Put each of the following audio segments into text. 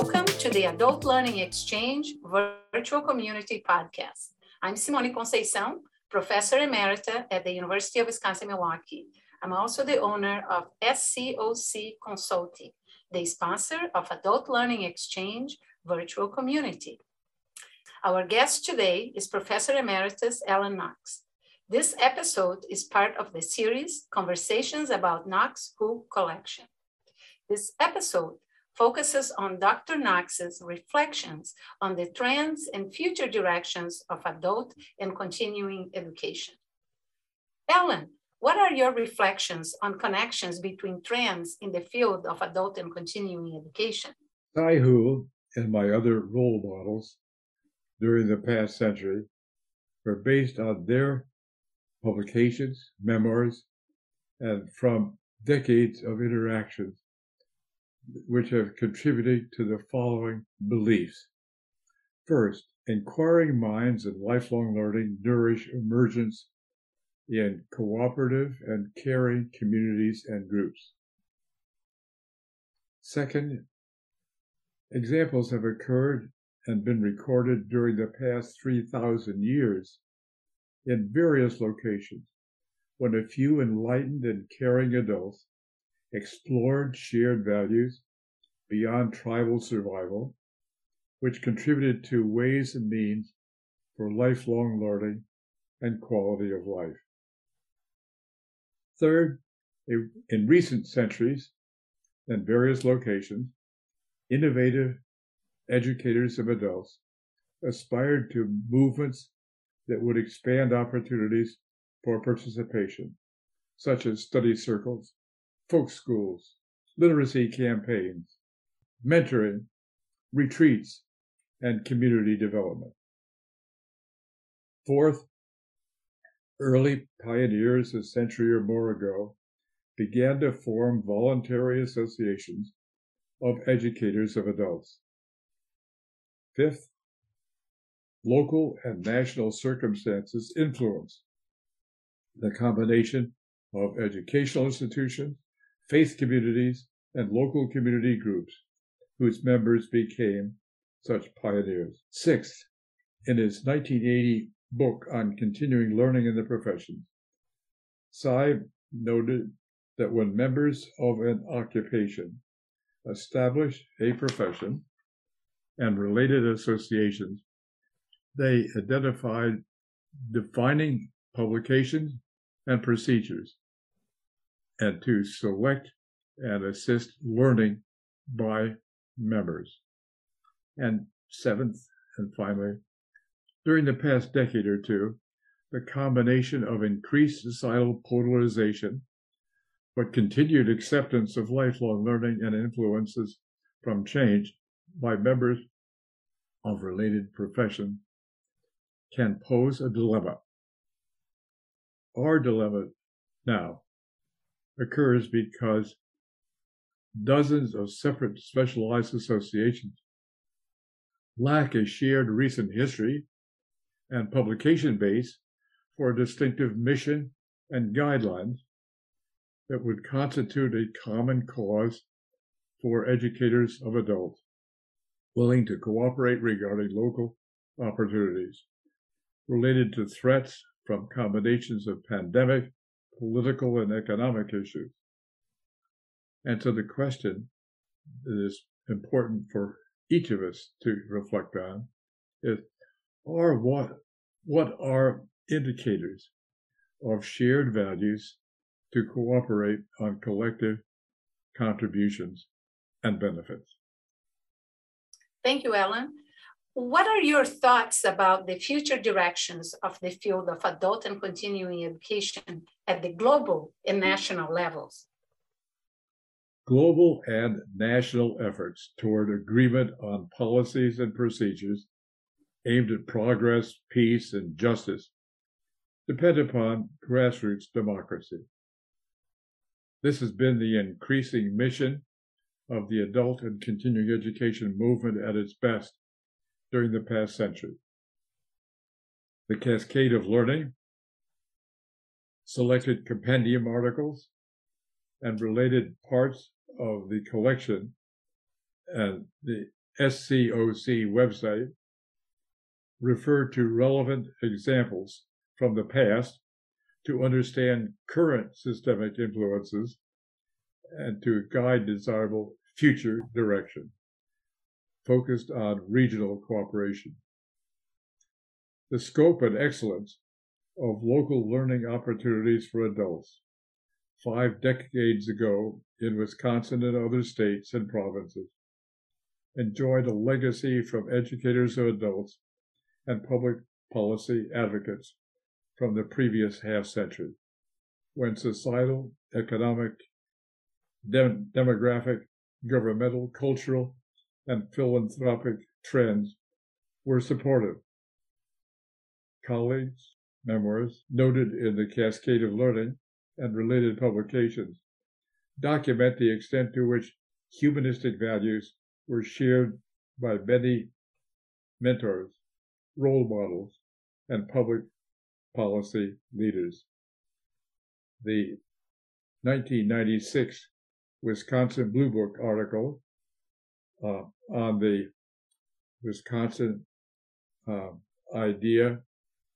Welcome to the Adult Learning Exchange Virtual Community Podcast. I'm Simone Conceição, Professor Emerita at the University of Wisconsin-Milwaukee. I'm also the owner of SCOC Consulting, the sponsor of Adult Learning Exchange Virtual Community. Our guest today is Professor Emeritus Alan Knox. This episode is part of the series Conversations about Knox-Houle Collection. This episode focuses on Dr. Knox's reflections on the trends and future directions of adult and continuing education. Alan, what are your reflections on connections between trends in the field of adult and continuing education? Cy Houle and my other role models during the past century were based on their publications, memoirs, and from decades of interactions which have contributed to the following beliefs. First, inquiring minds and lifelong learning nourish emergence in cooperative and caring communities and groups. Second, examples have occurred and been recorded during the past 3,000 years in various locations when a few enlightened and caring adults explored shared values beyond tribal survival, which contributed to ways and means for lifelong learning and quality of life. Third, in recent centuries and various locations, innovative educators of adults aspired to movements that would expand opportunities for participation, such as study circles, folk schools, literacy campaigns, mentoring, retreats, and community development. Fourth, early pioneers a century or more ago began to form voluntary associations of educators of adults. Fifth, local and national circumstances influence the combination of educational institutions, faith communities, and local community groups whose members became such pioneers. Sixth, in his 1980 book on continuing learning in the professions, Cy noted that when members of an occupation establish a profession and related associations, they identified defining publications and procedures and to select and assist learning by members. And seventh and finally, during the past decade or two, the combination of increased societal polarization, but continued acceptance of lifelong learning and influences from change by members of related professions can pose a dilemma. Our dilemma now occurs because dozens of separate specialized associations lack a shared recent history and publication base for a distinctive mission and guidelines that would constitute a common cause for educators of adults willing to cooperate regarding local opportunities related to threats from combinations of pandemic, political, and economic issues. And so the question that is important for each of us to reflect on is are what what are indicators of shared values to cooperate on collective contributions and benefits. Thank you, Alan. What are your thoughts about the future directions of the field of adult and continuing education at the global and national levels? Global and national efforts toward agreement on policies and procedures aimed at progress, peace, and justice depend upon grassroots democracy. This has been the increasing mission of the adult and continuing education movement at its best during the past century. The Cascade of Learning, selected compendium articles, and related parts of the collection and the SCOC website refer to relevant examples from the past to understand current systemic influences and to guide desirable future direction focused on regional cooperation. The scope and excellence of local learning opportunities for adults. Five decades ago in Wisconsin and other states and provinces. Enjoyed a legacy from educators of adults and public policy advocates from the previous half century, when societal, economic, dem- demographic, governmental, cultural, and philanthropic trends were supportive. Colleagues, memoirs noted in the Cascade of Learning and related publications document the extent to which humanistic values were shared by many mentors, role models, and public policy leaders. The 1996 Wisconsin Blue Book article uh, on the Wisconsin uh, idea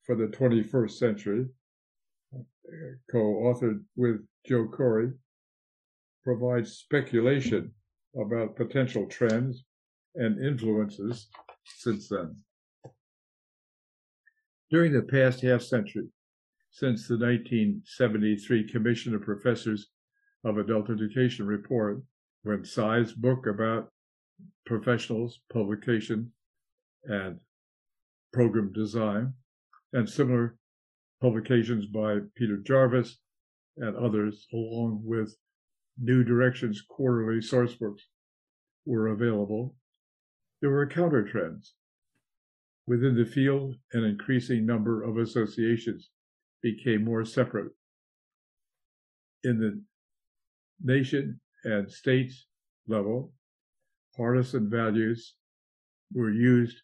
for the 21st century, co authored with Joe Corry, provides speculation about potential trends and influences since then. During the past half century, since the 1973 Commission of Professors of Adult Education report, when Cy's book about professionals, publication, and program design, and similar publications by Peter Jarvis and others, along with New Directions quarterly sourcebooks were available, there were counter trends. Within the field, an increasing number of associations became more separate. In the nation and states level, partisan values were used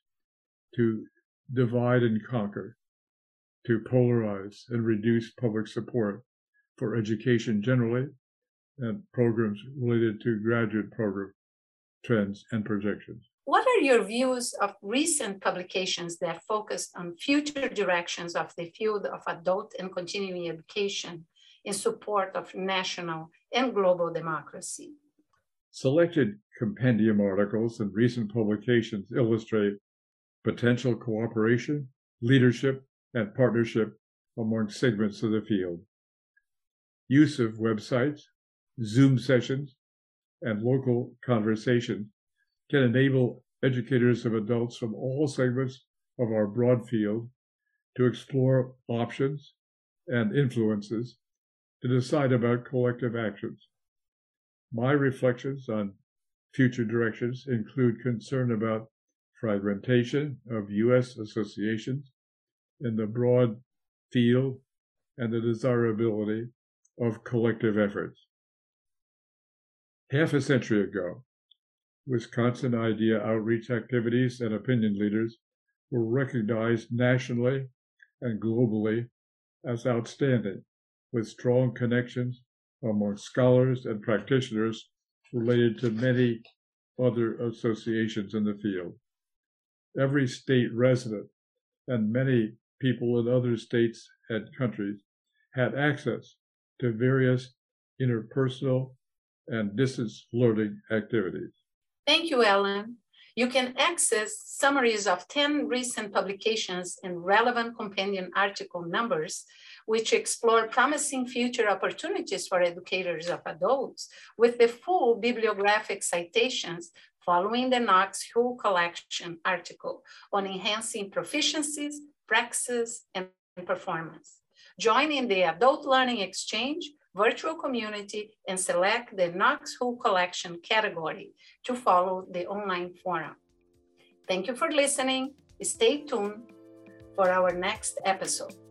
to divide and conquer, to polarize and reduce public support for education generally and programs related to graduate program trends and projections. What are your views of recent publications that focused on future directions of the field of adult and continuing education in support of national and global democracy? Selected compendium articles and recent publications illustrate potential cooperation, leadership, and partnership among segments of the field. Use of websites, Zoom sessions, and local conversation can enable educators of adults from all segments of our broad field to explore options and influences to decide about collective actions. My reflections on future directions include concern about fragmentation of U.S. associations in the broad field and the desirability of collective efforts. Half a century ago, Wisconsin idea outreach activities and opinion leaders were recognized nationally and globally as outstanding, with strong connections among scholars and practitioners related to many other associations in the field. Every state resident and many people in other states and countries had access to various interpersonal and distance learning activities. Thank you, Alan. You can access summaries of 10 recent publications and relevant companion article numbers, which explore promising future opportunities for educators of adults with the full bibliographic citations following the Knox Who Collection article on enhancing proficiencies, praxis, and performance. Join in the Adult Learning Exchange virtual community, and select the Knox-Houle collection category to follow the online forum. Thank you for listening. Stay tuned for our next episode.